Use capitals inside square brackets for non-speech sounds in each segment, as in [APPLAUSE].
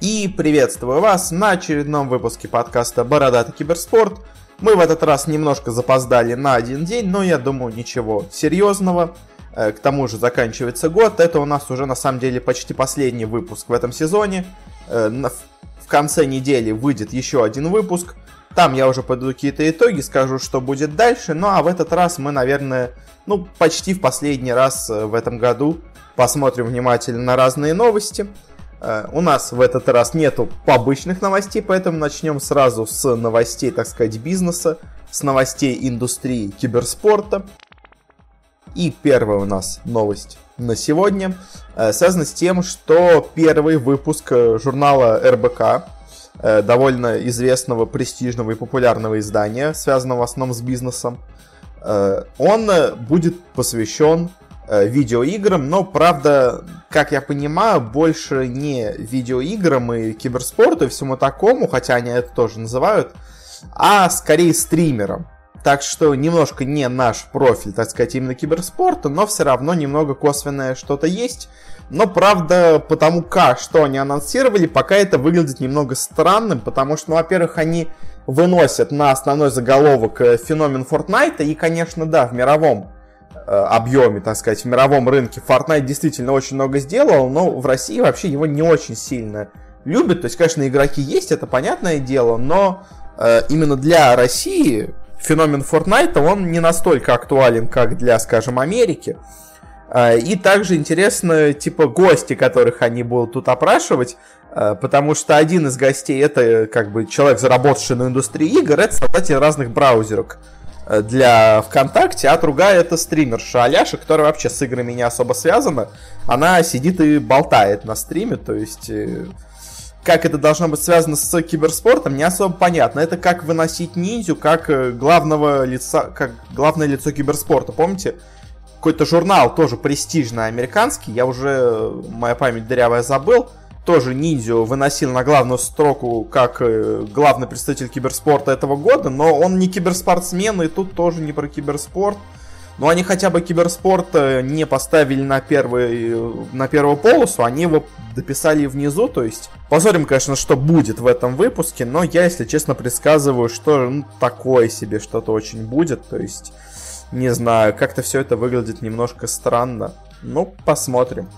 И приветствую вас на очередном выпуске подкаста «Бородатый киберспорт». Мы в этот раз немножко запоздали на один день, но я думаю, ничего серьезного. Э, к тому же заканчивается год. Это у нас уже на самом деле почти последний выпуск в этом сезоне. Э, в конце недели выйдет еще один выпуск. Там я уже подведу какие-то итоги, скажу, что будет дальше. Ну а в этот раз мы, наверное, ну почти в последний раз э, в этом году посмотрим внимательно на разные новости. Э, у нас в этот раз нету побочных новостей, поэтому начнем сразу с новостей, так сказать, бизнеса, с новостей индустрии киберспорта. И первая у нас новость на сегодня э, связана с тем, что первый выпуск э, журнала РБК, довольно известного, престижного и популярного издания, связанного в основном с бизнесом, он будет посвящен видеоиграм, но, правда, как я понимаю, больше не видеоиграм и киберспорту и всему такому, хотя они это тоже называют, а скорее стримерам. Так что немножко не наш профиль, так сказать, именно киберспорта, но все равно немного косвенное что-то есть. Но, правда, потому как, что они анонсировали, пока это выглядит немного странным, потому что, ну, во-первых, они выносят на основной заголовок э, феномен Fortnite, и, конечно, да, в мировом Э, объеме, так сказать, в мировом рынке Fortnite действительно очень много сделал, но в России вообще его не очень сильно любят. То есть, конечно, игроки есть, это понятное дело, но э, именно для России феномен Fortnite, он не настолько актуален, как для, скажем, Америки. Э, и также интересно, типа, гости, которых они будут тут опрашивать, э, потому что один из гостей это, как бы, человек, заработавший на индустрии игр, это создатель разных браузерок для ВКонтакте, а другая это стримерша Аляша, которая вообще с играми не особо связана. Она сидит и болтает на стриме, то есть э, как это должно быть связано с киберспортом, не особо понятно. Это как выносить ниндзю, как э, главного лица, как главное лицо киберспорта. Помните? Какой-то журнал тоже престижный американский, я уже, э, моя память дырявая, забыл тоже ниндзю выносил на главную строку как э, главный представитель киберспорта этого года, но он не киберспортсмен, и тут тоже не про киберспорт. Но они хотя бы киберспорт э, не поставили на, первый, на первую полосу, они его дописали внизу, то есть посмотрим, конечно, что будет в этом выпуске, но я, если честно, предсказываю, что ну, такое себе что-то очень будет, то есть, не знаю, как-то все это выглядит немножко странно. Ну, посмотрим.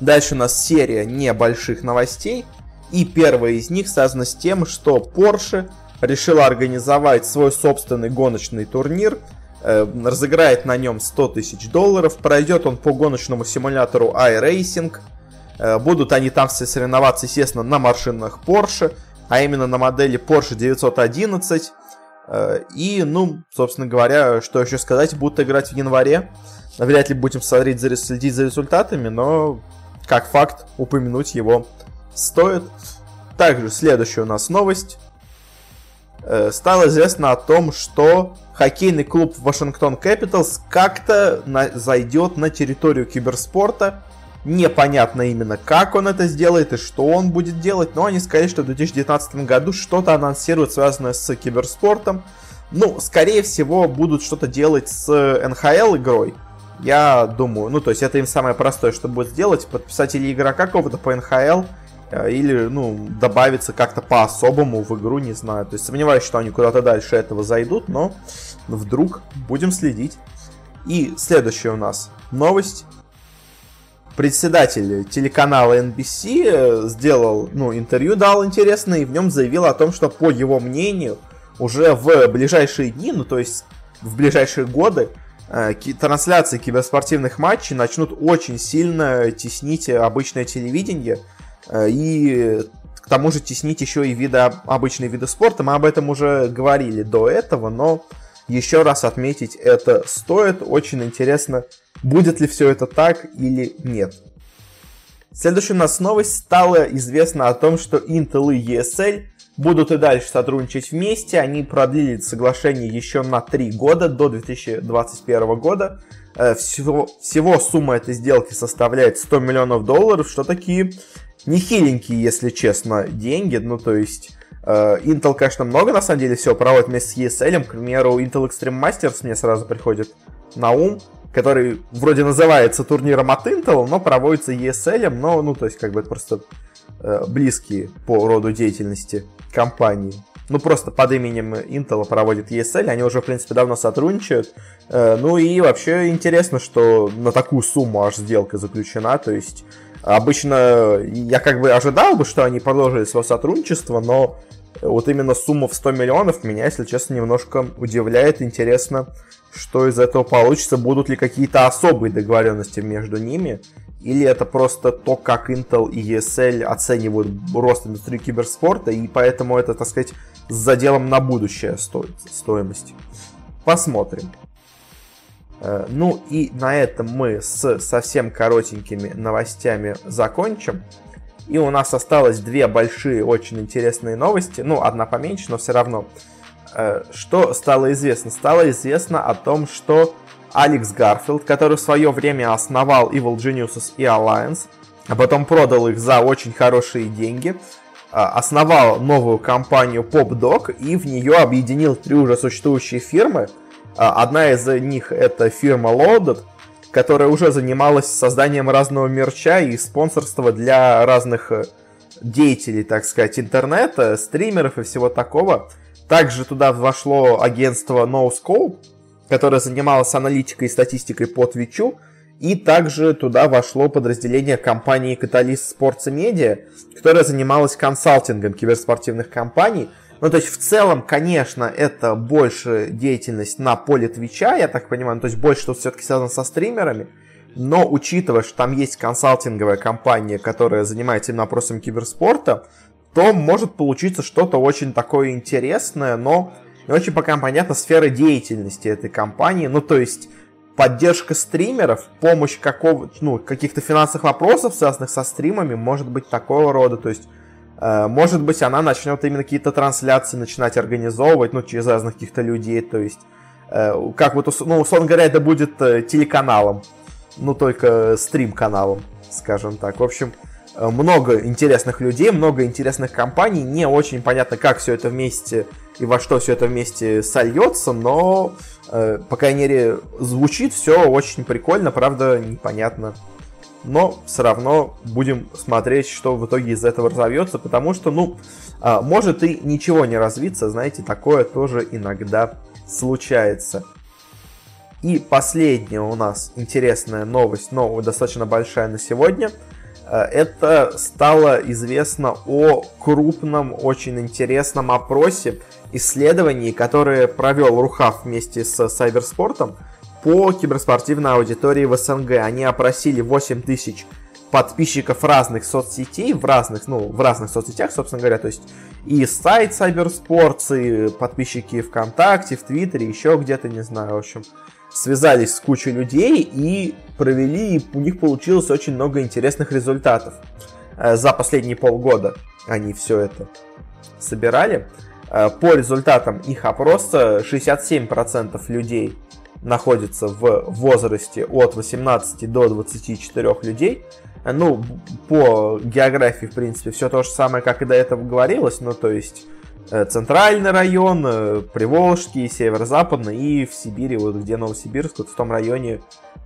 Дальше у нас серия небольших новостей. И первая из них связана с тем, что Porsche решила организовать свой собственный гоночный турнир. Э, разыграет на нем 100 тысяч долларов. Пройдет он по гоночному симулятору iRacing. Э, будут они там все соревноваться, естественно, на машинах Porsche. А именно на модели Porsche 911. Э, и, ну, собственно говоря, что еще сказать, будут играть в январе. Вряд ли будем смотреть, следить за результатами, но как факт, упомянуть его стоит. Также следующая у нас новость. Э, стало известно о том, что хоккейный клуб Вашингтон Capitals как-то на, зайдет на территорию киберспорта. Непонятно именно, как он это сделает и что он будет делать, но они сказали, что в 2019 году что-то анонсируют, связанное с киберспортом. Ну, скорее всего, будут что-то делать с НХЛ игрой. Я думаю, ну, то есть это им самое простое, что будет сделать, подписать или игрока какого-то по НХЛ, э, или, ну, добавиться как-то по-особому в игру, не знаю. То есть сомневаюсь, что они куда-то дальше этого зайдут, но вдруг будем следить. И следующая у нас новость. Председатель телеканала NBC э, сделал, ну, интервью дал интересное, и в нем заявил о том, что, по его мнению, уже в ближайшие дни, ну, то есть в ближайшие годы, трансляции киберспортивных матчей начнут очень сильно теснить обычное телевидение э, и к тому же теснить еще и виды, обычные виды спорта. Мы об этом уже говорили до этого, но еще раз отметить это стоит. Очень интересно, будет ли все это так или нет. Следующая у нас новость стало известно о том, что Intel и ESL будут и дальше сотрудничать вместе. Они продлили соглашение еще на 3 года, до 2021 года. Э, всего, всего сумма этой сделки составляет 100 миллионов долларов, что такие нехиленькие, если честно, деньги. Ну, то есть, э, Intel, конечно, много, на самом деле, всего проводит вместе с ESL. К примеру, Intel Extreme Masters мне сразу приходит на ум, который вроде называется турниром от Intel, но проводится ESL, но, ну, то есть, как бы это просто э, близкие по роду деятельности компании. Ну, просто под именем Intel проводит ESL, они уже, в принципе, давно сотрудничают. Э, ну и вообще интересно, что на такую сумму аж сделка заключена, то есть обычно я как бы ожидал бы, что они продолжили свое сотрудничество, но вот именно сумма в 100 миллионов меня, если честно, немножко удивляет. Интересно, что из этого получится, будут ли какие-то особые договоренности между ними, или это просто то, как Intel и ESL оценивают рост индустрии киберспорта, и поэтому это, так сказать, с заделом на будущее стоит, стоимость. Посмотрим. Э, ну и на этом мы с совсем коротенькими новостями закончим. И у нас осталось две большие, очень интересные новости. Ну, одна поменьше, но все равно. Э, что стало известно? Стало известно о том, что Алекс Гарфилд, который в свое время основал Evil Geniuses и Alliance, а потом продал их за очень хорошие деньги, э, основал новую компанию PopDog и в нее объединил три уже существующие фирмы. Э, одна из них это фирма Loaded, которая уже занималась созданием разного мерча и спонсорства для разных э, деятелей, так сказать, интернета, стримеров и всего такого. Также туда вошло агентство NoScope, которое занималось аналитикой и статистикой по Твичу, и также туда вошло подразделение компании Catalyst Sports Media, которое занималось консалтингом киберспортивных компаний, ну, то есть, в целом, конечно, это больше деятельность на поле Твича, я так понимаю, ну, то есть, больше что все-таки связано со стримерами, но учитывая, что там есть консалтинговая компания, которая занимается именно вопросами киберспорта, то может получиться что-то очень такое интересное, но не очень пока понятна сфера деятельности этой компании. Ну, то есть, поддержка стримеров, помощь какого, ну, каких-то финансовых вопросов, связанных со стримами, может быть такого рода. То есть, Э, может быть, она начнет именно какие-то трансляции начинать организовывать, ну, через разных каких-то людей, то есть, э, как вот, ну, условно говоря, это будет э, телеканалом, ну, только стрим-каналом, скажем так. В общем, много интересных людей, много интересных компаний, не очень понятно, как все это вместе и во что все это вместе сольется, но, по крайней мере, звучит все очень прикольно, правда, непонятно но все равно будем смотреть, что в итоге из этого разовьется, потому что, ну, а, может и ничего не развиться, знаете, такое тоже иногда случается. И последняя у нас интересная новость, но достаточно большая на сегодня. А, это стало известно о крупном, очень интересном опросе, исследований, которое провел Рухав вместе с Сайберспортом по киберспортивной аудитории в СНГ. Они опросили 8 тысяч подписчиков разных соцсетей, в разных, ну, в разных соцсетях, собственно говоря, то есть и сайт Cybersports, и подписчики ВКонтакте, в Твиттере, еще где-то, не знаю, в общем, связались с кучей людей и провели, и у них получилось очень много интересных результатов. Э, за последние полгода они все это собирали. Э, по результатам их опроса 67% людей находится в возрасте от 18 до 24 людей. Ну, по географии, в принципе, все то же самое, как и до этого говорилось, ну, то есть э, центральный район, э, Приволжский, северо-западный и в Сибири, вот где Новосибирск, вот в том районе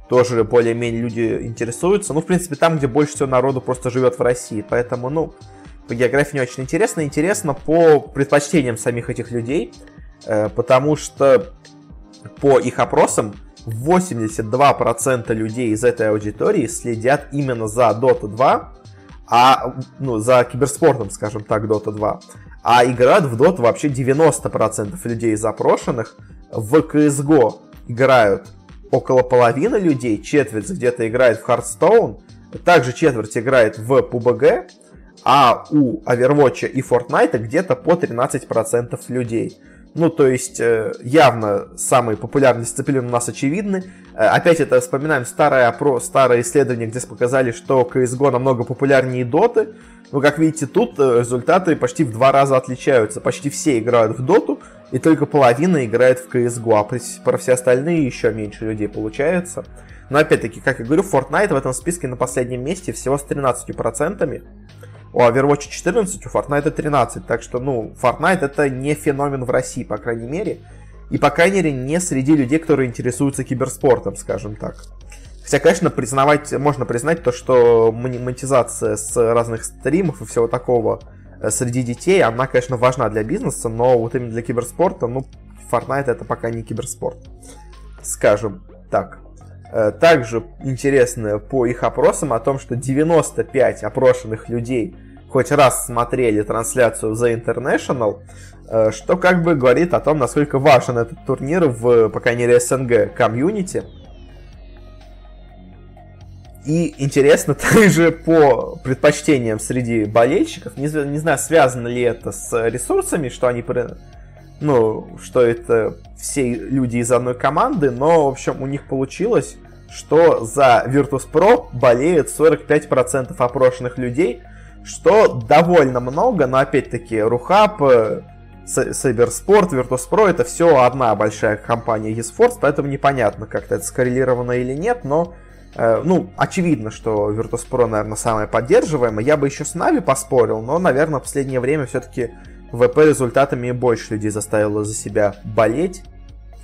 тоже более-менее люди интересуются. Ну, в принципе, там, где больше всего народу просто живет в России, поэтому, ну, по географии не очень интересно. Интересно по предпочтениям самих этих людей, э, потому что по их опросам 82% людей из этой аудитории следят именно за Dota 2, а, ну, за киберспортом, скажем так, Dota 2. А играют в Dota вообще 90% людей запрошенных. В CSGO играют около половины людей, четверть где-то играет в Hearthstone, также четверть играет в PUBG, а у Overwatch и Fortnite где-то по 13% людей. Ну, то есть, э, явно самые популярные дисциплины у нас очевидны. Э, опять это вспоминаем старое, про, старое исследование, где показали, что CSGO намного популярнее Доты. Но, как видите, тут э, результаты почти в два раза отличаются. Почти все играют в Доту, и только половина играет в CSGO, а про все остальные еще меньше людей получается. Но, опять-таки, как я говорю, Fortnite в этом списке на последнем месте всего с 13% у Overwatch 14, у Fortnite 13. Так что, ну, Fortnite это не феномен в России, по крайней мере. И, по крайней мере, не среди людей, которые интересуются киберспортом, скажем так. Хотя, конечно, признавать, можно признать то, что монетизация с разных стримов и всего такого э, среди детей, она, конечно, важна для бизнеса, но вот именно для киберспорта, ну, Fortnite это пока не киберспорт. Скажем так. Э, также интересно по их опросам о том, что 95 опрошенных людей хоть раз смотрели трансляцию The International, э, что как бы говорит о том, насколько важен этот турнир в, по крайней мере, СНГ комьюнити. И интересно [LAUGHS] также по предпочтениям среди болельщиков, не, не знаю, связано ли это с ресурсами, что они, ну, что это все люди из одной команды, но, в общем, у них получилось, что за Virtus.pro болеют 45% опрошенных людей, что довольно много, но опять-таки Рухаб, Cybersport, Virtus.pro это все одна большая компания eSports, поэтому непонятно, как-то это скоррелировано или нет, но Э, ну, очевидно, что Virtus.pro, наверное, самая поддерживаемая. Я бы еще с Нави поспорил, но, наверное, в последнее время все-таки ВП результатами больше людей заставило за себя болеть.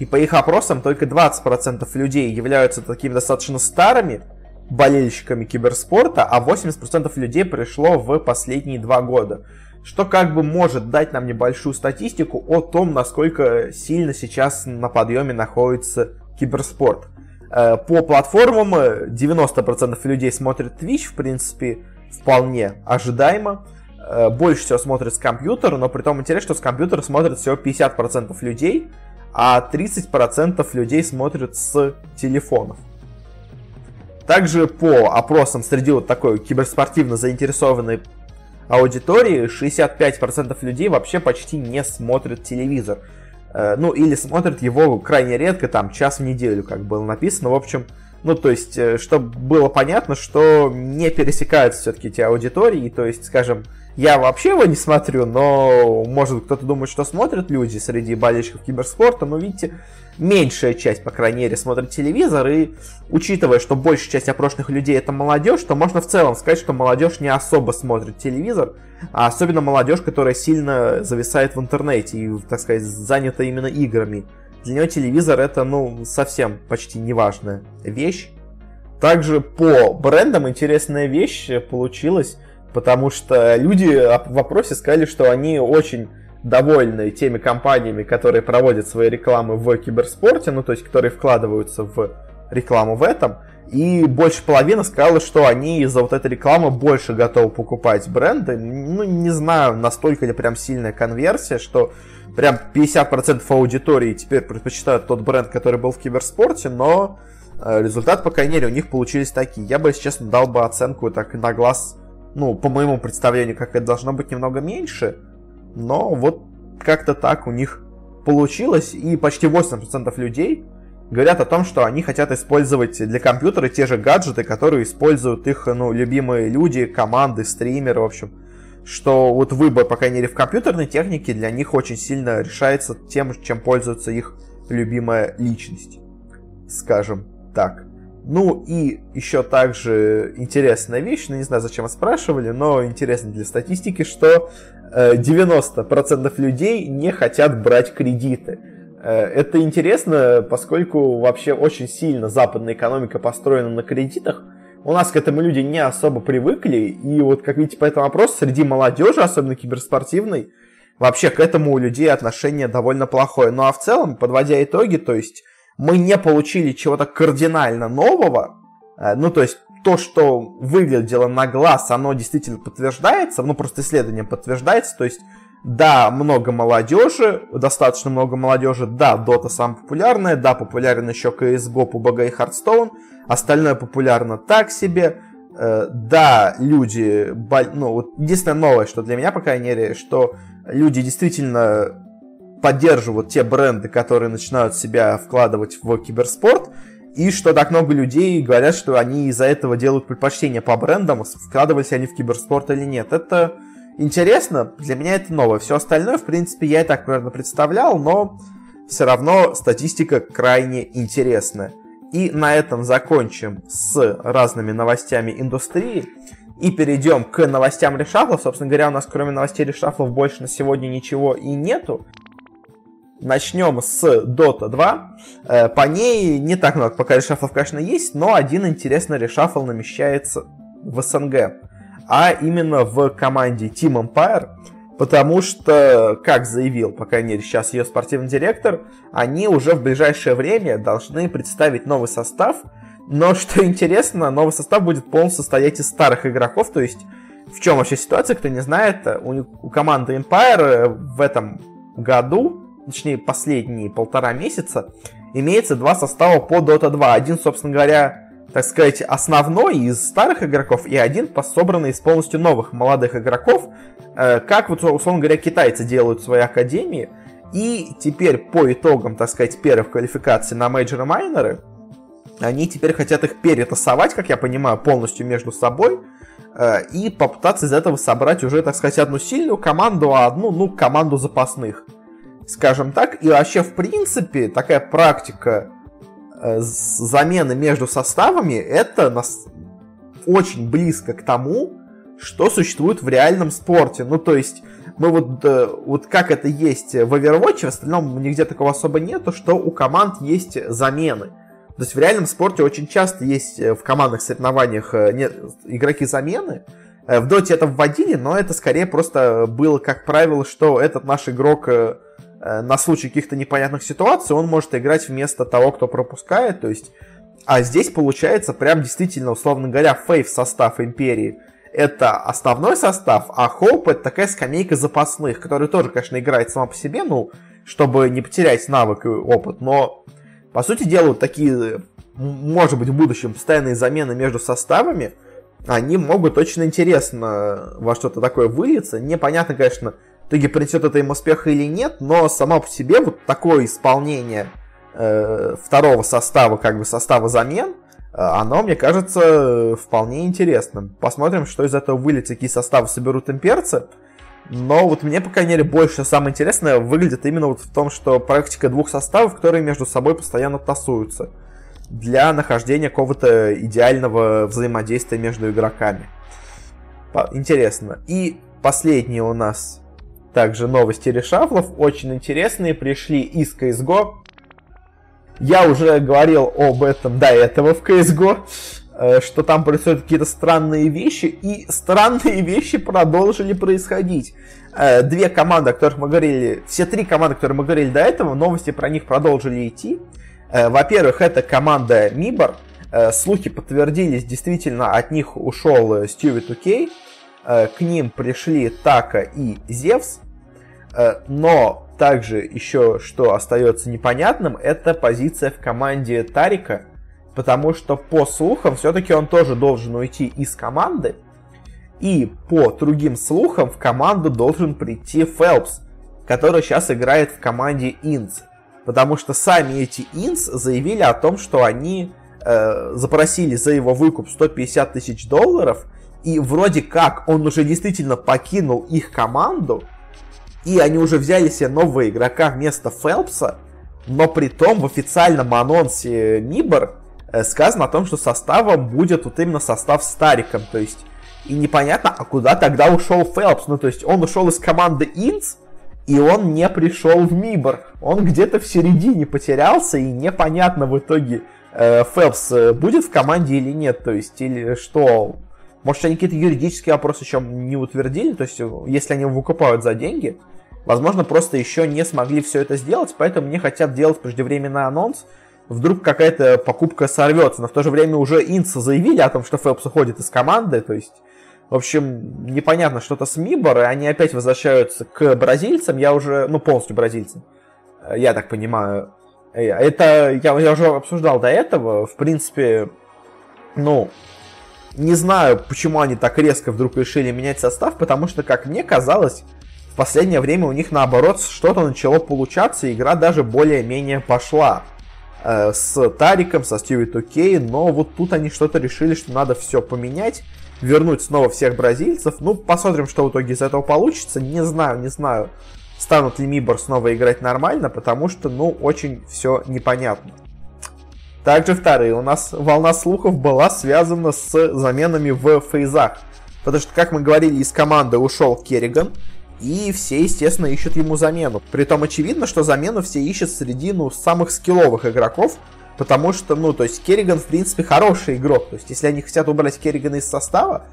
И по их опросам только 20% людей являются такими достаточно старыми болельщиками киберспорта, а 80% людей пришло в последние два года. Что как бы может дать нам небольшую статистику о том, насколько сильно сейчас на подъеме находится киберспорт. Э, по платформам 90% э, людей смотрят Twitch, в принципе, вполне ожидаемо. Э, больше всего смотрят с компьютера, но при том интересно, что с компьютера смотрят всего 50% людей, а 30% людей смотрят с телефонов. Также по опросам среди вот такой киберспортивно заинтересованной аудитории 65% людей вообще почти не смотрят телевизор. Э, ну, или смотрят его крайне редко, там, час в неделю, как было написано. В общем, ну, то есть, э, чтобы было понятно, что не пересекаются все-таки эти аудитории, то есть, скажем, я вообще его не смотрю, но может кто-то думает, что смотрят люди среди болельщиков киберспорта, но видите, меньшая часть, по крайней мере, смотрит телевизор, и учитывая, что большая часть опрошенных людей это молодежь, то можно в целом сказать, что молодежь не особо смотрит телевизор, а особенно молодежь, которая сильно зависает в интернете и, так сказать, занята именно играми. Для нее телевизор это, ну, совсем почти неважная вещь. Также по брендам интересная вещь получилась, потому что люди в вопросе сказали, что они очень довольны теми компаниями, которые проводят свои рекламы в киберспорте, ну то есть которые вкладываются в рекламу в этом, и больше половины сказала, что они из-за вот этой рекламы больше готовы покупать бренды. Ну, не знаю, настолько ли прям сильная конверсия, что прям 50% аудитории теперь предпочитают тот бренд, который был в киберспорте, но э, результат, по крайней мере, у них получились такие. Я бы, если честно, дал бы оценку так на глаз, ну, по моему представлению, как это должно быть немного меньше, но вот как-то так у них получилось, и почти 80% людей говорят о том, что они хотят использовать для компьютера те же гаджеты, которые используют их ну, любимые люди, команды, стримеры, в общем. Что вот выбор, по крайней мере, в компьютерной технике для них очень сильно решается тем, чем пользуется их любимая личность. Скажем так. Ну и еще также интересная вещь, ну не знаю, зачем спрашивали, но интересно для статистики, что 90% э, людей не хотят брать кредиты. Э, это интересно, поскольку вообще очень сильно западная экономика построена на кредитах. У нас к этому люди не особо привыкли, и вот, как видите, по этому вопросу среди молодежи, особенно киберспортивной, вообще к этому у людей отношение довольно плохое. Ну а в целом, подводя итоги, то есть мы не получили чего-то кардинально нового, э, ну то есть то, что выглядело на глаз, оно действительно подтверждается, ну просто исследованием подтверждается, то есть да, много молодежи, достаточно много молодежи, да, Dota самая популярная, да, популярен еще CSGO, PUBG и Hearthstone, остальное популярно так себе, э, да, люди, ну, вот единственное новое, что для меня, по крайней мере, что люди действительно поддерживают те бренды, которые начинают себя вкладывать в киберспорт, и что так много людей говорят, что они из-за этого делают предпочтение по брендам, вкладывались они в киберспорт или нет. Это интересно, для меня это новое. Все остальное, в принципе, я и так примерно представлял, но все равно статистика крайне интересная. И на этом закончим с разными новостями индустрии. И перейдем к новостям решафлов. Собственно говоря, у нас кроме новостей решафлов больше на сегодня ничего и нету. Начнем с Dota 2. Э, по ней не так много пока решафлов, конечно, есть, но один интересный решафл намещается в СНГ. А именно в команде Team Empire. Потому что, как заявил, по крайней мере, сейчас ее спортивный директор, они уже в ближайшее время должны представить новый состав. Но, что интересно, новый состав будет полностью состоять из старых игроков, то есть в чем вообще ситуация, кто не знает, у, у команды Empire в этом году точнее последние полтора месяца, имеется два состава по Dota 2. Один, собственно говоря, так сказать, основной из старых игроков, и один собранный из полностью новых молодых игроков, э, как вот, условно говоря, китайцы делают свои академии. И теперь по итогам, так сказать, первых квалификаций на мейджоры майнеры, они теперь хотят их перетасовать, как я понимаю, полностью между собой, э, и попытаться из этого собрать уже, так сказать, одну сильную команду, а одну, ну, команду запасных скажем так. И вообще, в принципе, такая практика э, замены между составами, это нас очень близко к тому, что существует в реальном спорте. Ну, то есть, мы вот, э, вот как это есть в Overwatch, в остальном нигде такого особо нету, что у команд есть замены. То есть в реальном спорте очень часто есть э, в командных соревнованиях нет, игроки замены. В доте это вводили, но это скорее просто было как правило, что этот наш игрок на случай каких-то непонятных ситуаций он может играть вместо того, кто пропускает, то есть... А здесь получается прям действительно, условно говоря, фейв состав Империи это основной состав, а Хоуп это такая скамейка запасных, которая тоже, конечно, играет сама по себе, ну, чтобы не потерять навык и опыт, но, по сути дела, вот такие, может быть, в будущем постоянные замены между составами, они могут очень интересно во что-то такое вылиться. Непонятно, конечно, итоге принесет это им успеха или нет, но само по себе вот такое исполнение э, второго состава, как бы состава замен, э, оно, мне кажется, вполне интересным. Посмотрим, что из этого выльется, какие составы соберут имперцы. Но вот мне, по крайней мере, больше самое интересное выглядит именно вот в том, что практика двух составов, которые между собой постоянно тасуются для нахождения какого-то идеального взаимодействия между игроками. Интересно. И последний у нас также новости решафлов, очень интересные, пришли из CSGO. Я уже говорил об этом до этого в CSGO, э, что там происходят какие-то странные вещи, и странные [LAUGHS] вещи продолжили происходить. Э, две команды, о которых мы говорили, все три команды, о которых мы говорили до этого, новости про них продолжили идти. Э, во-первых, это команда Мибор. Слухи подтвердились, действительно, от них ушел Стюви 2K. Э, к ним пришли Така и Зевс, э, но также еще что остается непонятным, это позиция в команде Тарика, потому что по слухам все-таки он тоже должен уйти из команды, и по другим слухам в команду должен прийти Фелпс, который сейчас играет в команде Инц. Потому что сами эти Инц заявили о том, что они э, запросили за его выкуп 150 тысяч долларов – и вроде как он уже действительно покинул их команду, и они уже взяли себе нового игрока вместо Фелпса, но при том в официальном анонсе Нибор э, сказано о том, что составом будет вот именно состав Стариком, то есть и непонятно, а куда тогда ушел Фелпс, ну то есть он ушел из команды Инц, и он не пришел в Мибор, он где-то в середине потерялся, и непонятно в итоге, э, Фелпс э, будет в команде или нет, то есть или что, может, они какие-то юридические вопросы еще не утвердили, то есть, если они выкупают за деньги, возможно, просто еще не смогли все это сделать, поэтому не хотят делать преждевременный анонс. Вдруг какая-то покупка сорвется, но в то же время уже Инца заявили о том, что Фелпс уходит из команды, то есть, в общем, непонятно что-то с Мибор, и они опять возвращаются к бразильцам, я уже, ну, полностью бразильцам, я так понимаю. Это я, я уже обсуждал до этого, в принципе, ну, не знаю, почему они так резко вдруг решили менять состав, потому что, как мне казалось, в последнее время у них наоборот что-то начало получаться, и игра даже более-менее пошла э, с Тариком, со Стиви Тукей, но вот тут они что-то решили, что надо все поменять, вернуть снова всех бразильцев. Ну, посмотрим, что в итоге из этого получится. Не знаю, не знаю, станут ли Мибор снова играть нормально, потому что, ну, очень все непонятно. Также вторые. У нас волна слухов была связана с заменами в фейзах. Потому что, как мы говорили, из команды ушел Керриган. и все, естественно, ищут ему замену. Притом очевидно, что замену все ищут среди, ну, самых скилловых игроков, потому что, ну, то есть Керриган, в принципе, хороший игрок. То есть, если они хотят убрать Керригана из состава,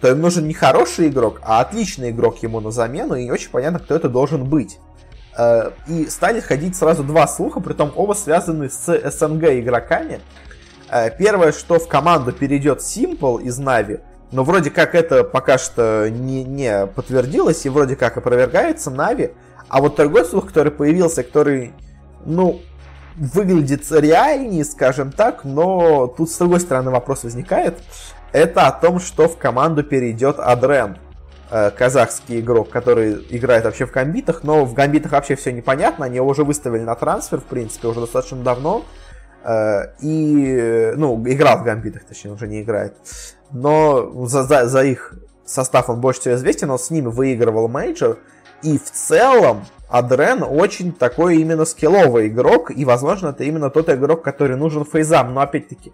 то им нужен не хороший игрок, а отличный игрок ему на замену, и не очень понятно, кто это должен быть. Э, и стали ходить сразу два слуха, притом оба связаны с СНГ игроками. Э, первое, что в команду перейдет Simple из Нави, но вроде как это пока что не, не подтвердилось и вроде как опровергается Нави. А вот другой слух, который появился, который, ну, выглядит реальнее, скажем так, но тут с другой стороны вопрос возникает. Это о том, что в команду перейдет Адрен, казахский игрок, который играет вообще в гамбитах, но в гамбитах вообще все непонятно, они его уже выставили на трансфер, в принципе, уже достаточно давно. Э, и, ну, играл в гамбитах, точнее, уже не играет. Но за, за, за их состав он больше всего известен, он с ними выигрывал мейджор. И в целом Адрен очень такой именно скилловый игрок, и, возможно, это именно тот игрок, который нужен фейзам. Но, опять-таки,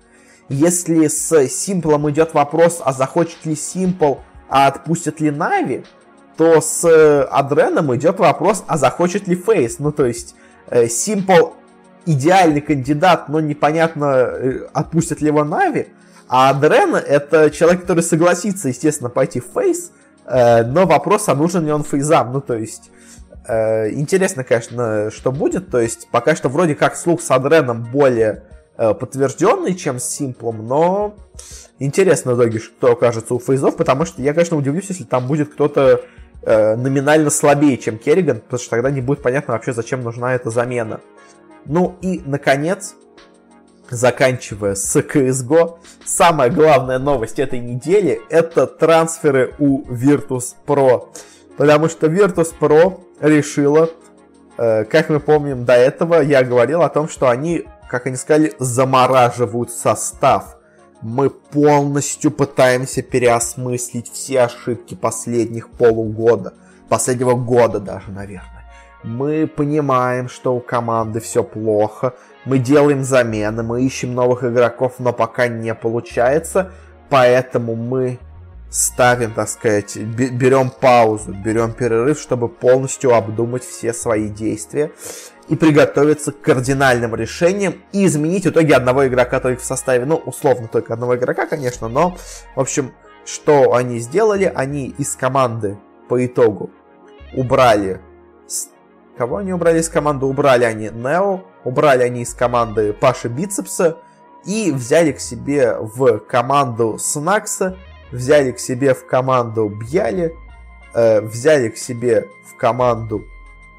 если с Симплом идет вопрос, а захочет ли Симпл, а отпустят ли Нави, то с Адреном идет вопрос, а захочет ли FaZe. Ну, то есть, Симпл идеальный кандидат, но непонятно, э, отпустят ли его Нави. Адрен это человек, который согласится, естественно, пойти в FaZe, э, но вопрос, а нужен ли он фейзам. Ну, то есть, э, интересно, конечно, что будет. То есть, пока что вроде как слух с Адреном более подтвержденный, чем с Симплом, но интересно в итоге, что окажется у фейзов, потому что я, конечно, удивлюсь, если там будет кто-то номинально слабее, чем Керриган, потому что тогда не будет понятно вообще, зачем нужна эта замена. Ну и, наконец, заканчивая с CSGO, самая главная новость этой недели это трансферы у Virtus Pro. Потому что Virtus Pro решила, э, как мы помним до этого, я говорил о том, что они, как они сказали, замораживают состав. Мы полностью пытаемся переосмыслить все ошибки последних полугода, последнего года даже, наверное. Мы понимаем, что у команды все плохо. Мы делаем замены, мы ищем новых игроков, но пока не получается. Поэтому мы ставим, так сказать, берем паузу, берем перерыв, чтобы полностью обдумать все свои действия и приготовиться к кардинальным решениям и изменить в итоге одного игрока только в составе. Ну, условно, только одного игрока, конечно, но, в общем, что они сделали? Они из команды по итогу убрали Кого они убрали из команды? Убрали они Нео, убрали они из команды Паши Бицепса и взяли к себе в команду Снакса, взяли к себе в команду Бьяли, э, взяли к себе в команду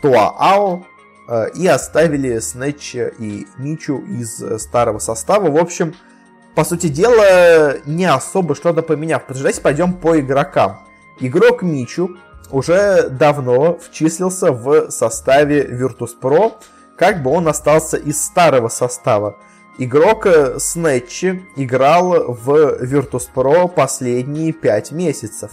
Туаао э, и оставили Снетча и Мичу из э, старого состава. В общем, по сути дела, не особо что-то поменяв. Давайте пойдем по игрокам. Игрок Мичу уже давно вчислился в составе Virtus.pro, как бы он остался из старого состава. Игрок Снетчи играл в Virtus.pro последние 5 месяцев.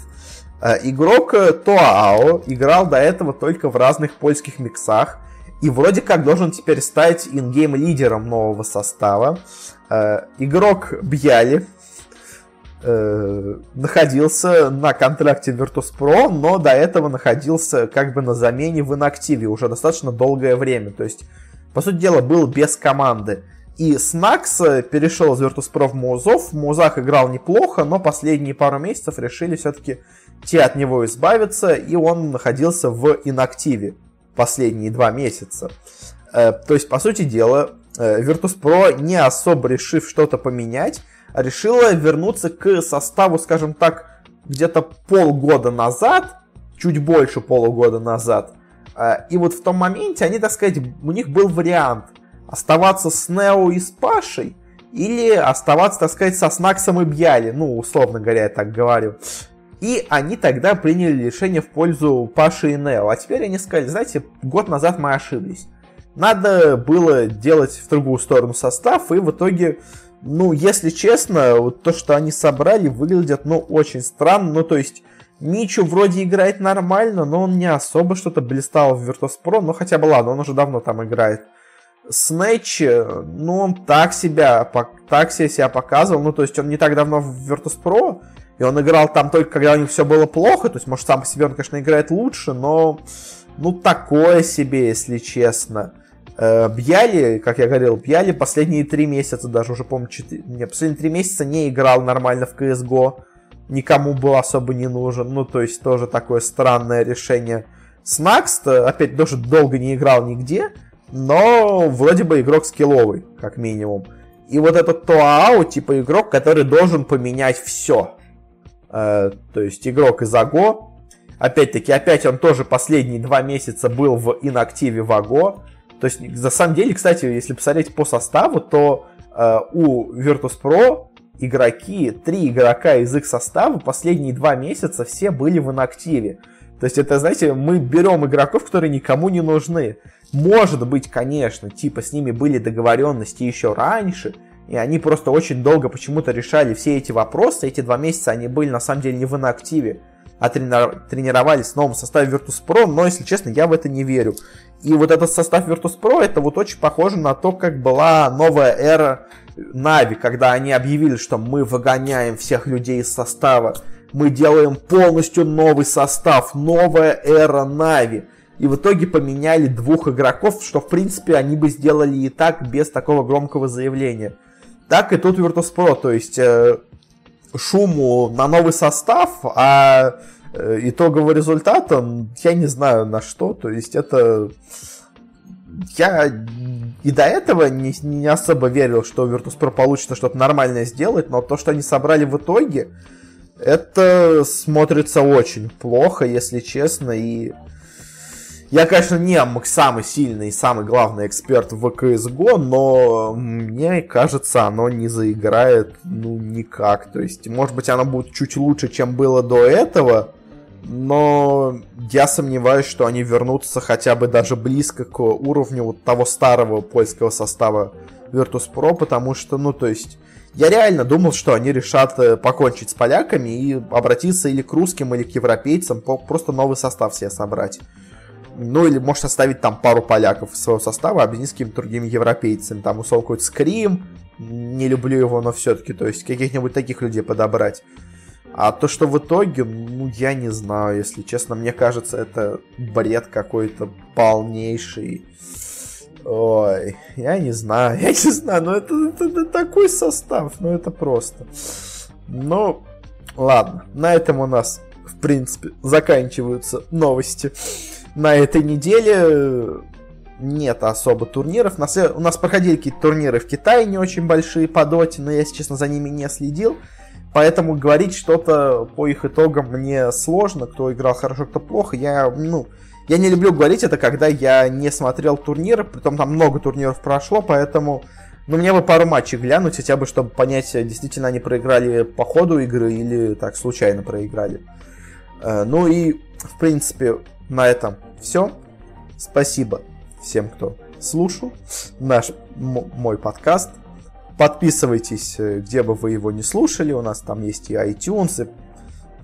Э, игрок Тоао играл до этого только в разных польских миксах и вроде как должен теперь стать ингейм лидером нового состава. Э, игрок Бьяли э, находился на контракте Virtus.pro, но до этого находился как бы на замене в инактиве уже достаточно долгое время. То есть, по сути дела, был без команды. И Снакс перешел из Virtus.pro в Музов. В Музах играл неплохо, но последние пару месяцев решили все-таки те от него избавиться, и он находился в инактиве последние два месяца. Э, то есть, по сути дела, э, Virtus.pro, не особо решив что-то поменять, решила вернуться к составу, скажем так, где-то полгода назад, чуть больше полугода назад. И вот в том моменте они, так сказать, у них был вариант оставаться с Нео и с Пашей, или оставаться, так сказать, со Снаксом и Бьяли, ну, условно говоря, я так говорю. И они тогда приняли решение в пользу Паши и Нео. А теперь они сказали, знаете, год назад мы ошиблись. Надо было делать в другую сторону состав, и в итоге ну, если честно, вот то, что они собрали, выглядит, ну, очень странно. Ну, то есть, Мичу вроде играет нормально, но он не особо что-то блистал в Virtus.pro, но хотя бы ладно, он уже давно там играет. Снэч, ну, он так себя, так себя показывал, ну, то есть он не так давно в Virtus.pro, и он играл там только когда у них все было плохо, то есть, может, сам по себе он, конечно, играет лучше, но, ну, такое себе, если честно. Э, Бьяли, как я говорил, Бьяли последние три месяца, даже уже, помню, 4... не, последние три месяца не играл нормально в CSGO, никому был особо не нужен, ну, то есть, тоже такое странное решение. Снакс, опять, тоже долго не играл нигде, но вроде бы игрок скилловый, как минимум. И вот этот Тоао, типа игрок, который должен поменять все. Э, то есть игрок из АГО. Опять-таки, опять он тоже последние два месяца был в инактиве в АГО. То есть, за самом деле, кстати, если посмотреть по составу, то э, у Virtus.pro игроки, три игрока из их состава последние два месяца все были в инактиве. То есть это, знаете, мы берем игроков, которые никому не нужны. Может быть, конечно, типа с ними были договоренности еще раньше, и они просто очень долго почему-то решали все эти вопросы. Эти два месяца они были на самом деле не в инактиве, а тренировались в новом составе Virtus.pro, но, если честно, я в это не верю. И вот этот состав Virtus.pro, это вот очень похоже на то, как была новая эра Нави, когда они объявили, что мы выгоняем всех людей из состава, мы делаем полностью новый состав, новая эра Нави. И в итоге поменяли двух игроков, что в принципе они бы сделали и так без такого громкого заявления. Так и тут Virtus.pro, то есть э, шуму на новый состав, а э, итоговый результат, он, я не знаю на что, то есть это... Я и до этого не, не особо верил, что Virtus.pro получится что-то нормальное сделать, но то, что они собрали в итоге, это смотрится очень плохо, если честно, и я, конечно, не самый сильный и самый главный эксперт в CSGO, но мне кажется, оно не заиграет ну никак. То есть, может быть, оно будет чуть лучше, чем было до этого, но я сомневаюсь, что они вернутся хотя бы даже близко к уровню вот того старого польского состава Virtus.pro, потому что, ну, то есть, я реально думал, что они решат э, покончить с поляками и обратиться или к русским, или к европейцам, просто новый состав себе собрать. Ну, или может оставить там пару поляков из своего состава, объединить с какими-то другими европейцами. Там, условно, какой-то Скрим, не люблю его, но все-таки, то есть каких-нибудь таких людей подобрать. А то, что в итоге, ну, я не знаю, если честно, мне кажется, это бред какой-то полнейший. Ой, я не знаю, [LAUGHS] я не знаю, но это, это, это такой состав, ну это просто. Ну, ладно, на этом у нас, в принципе, заканчиваются новости на этой неделе нет особо турниров. У нас проходили какие-то турниры в Китае не очень большие по доте, но я, если честно, за ними не следил. Поэтому говорить что-то по их итогам мне сложно. Кто играл хорошо, кто плохо. Я, ну, я не люблю говорить это, когда я не смотрел турниры. Притом там много турниров прошло, поэтому... Ну, мне бы пару матчей глянуть, хотя бы, чтобы понять, действительно они проиграли по ходу игры или так случайно проиграли. Э, ну и, в принципе, на этом все. Спасибо всем, кто слушал наш мой подкаст. Подписывайтесь, э, где бы вы его не слушали. У нас там есть и iTunes, и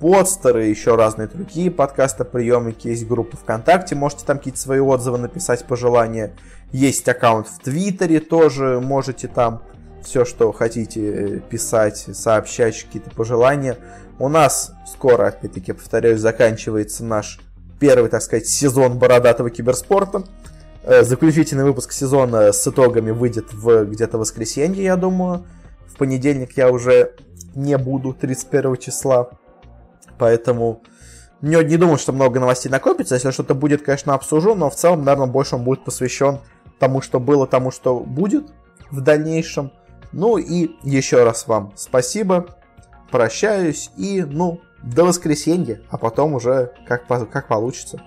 подстеры, еще разные другие подкасты, приемники. Есть группа ВКонтакте, можете там какие-то свои отзывы написать, пожелания. Есть аккаунт в Твиттере, тоже можете там все, что хотите э, писать, сообщать, какие-то пожелания. У нас скоро, опять-таки, повторяю, заканчивается наш первый, так сказать, сезон бородатого киберспорта. Э, заключительный выпуск сезона с итогами выйдет в где-то воскресенье, я думаю. В понедельник я уже не буду 31 числа. Поэтому не, не думаю, что много новостей накопится. Если что-то будет, конечно, обсужу, но в целом, наверное, больше он будет посвящен тому, что было, тому, что будет в дальнейшем. Ну и еще раз вам спасибо. Прощаюсь и, ну, до воскресенья, а потом уже как, как получится.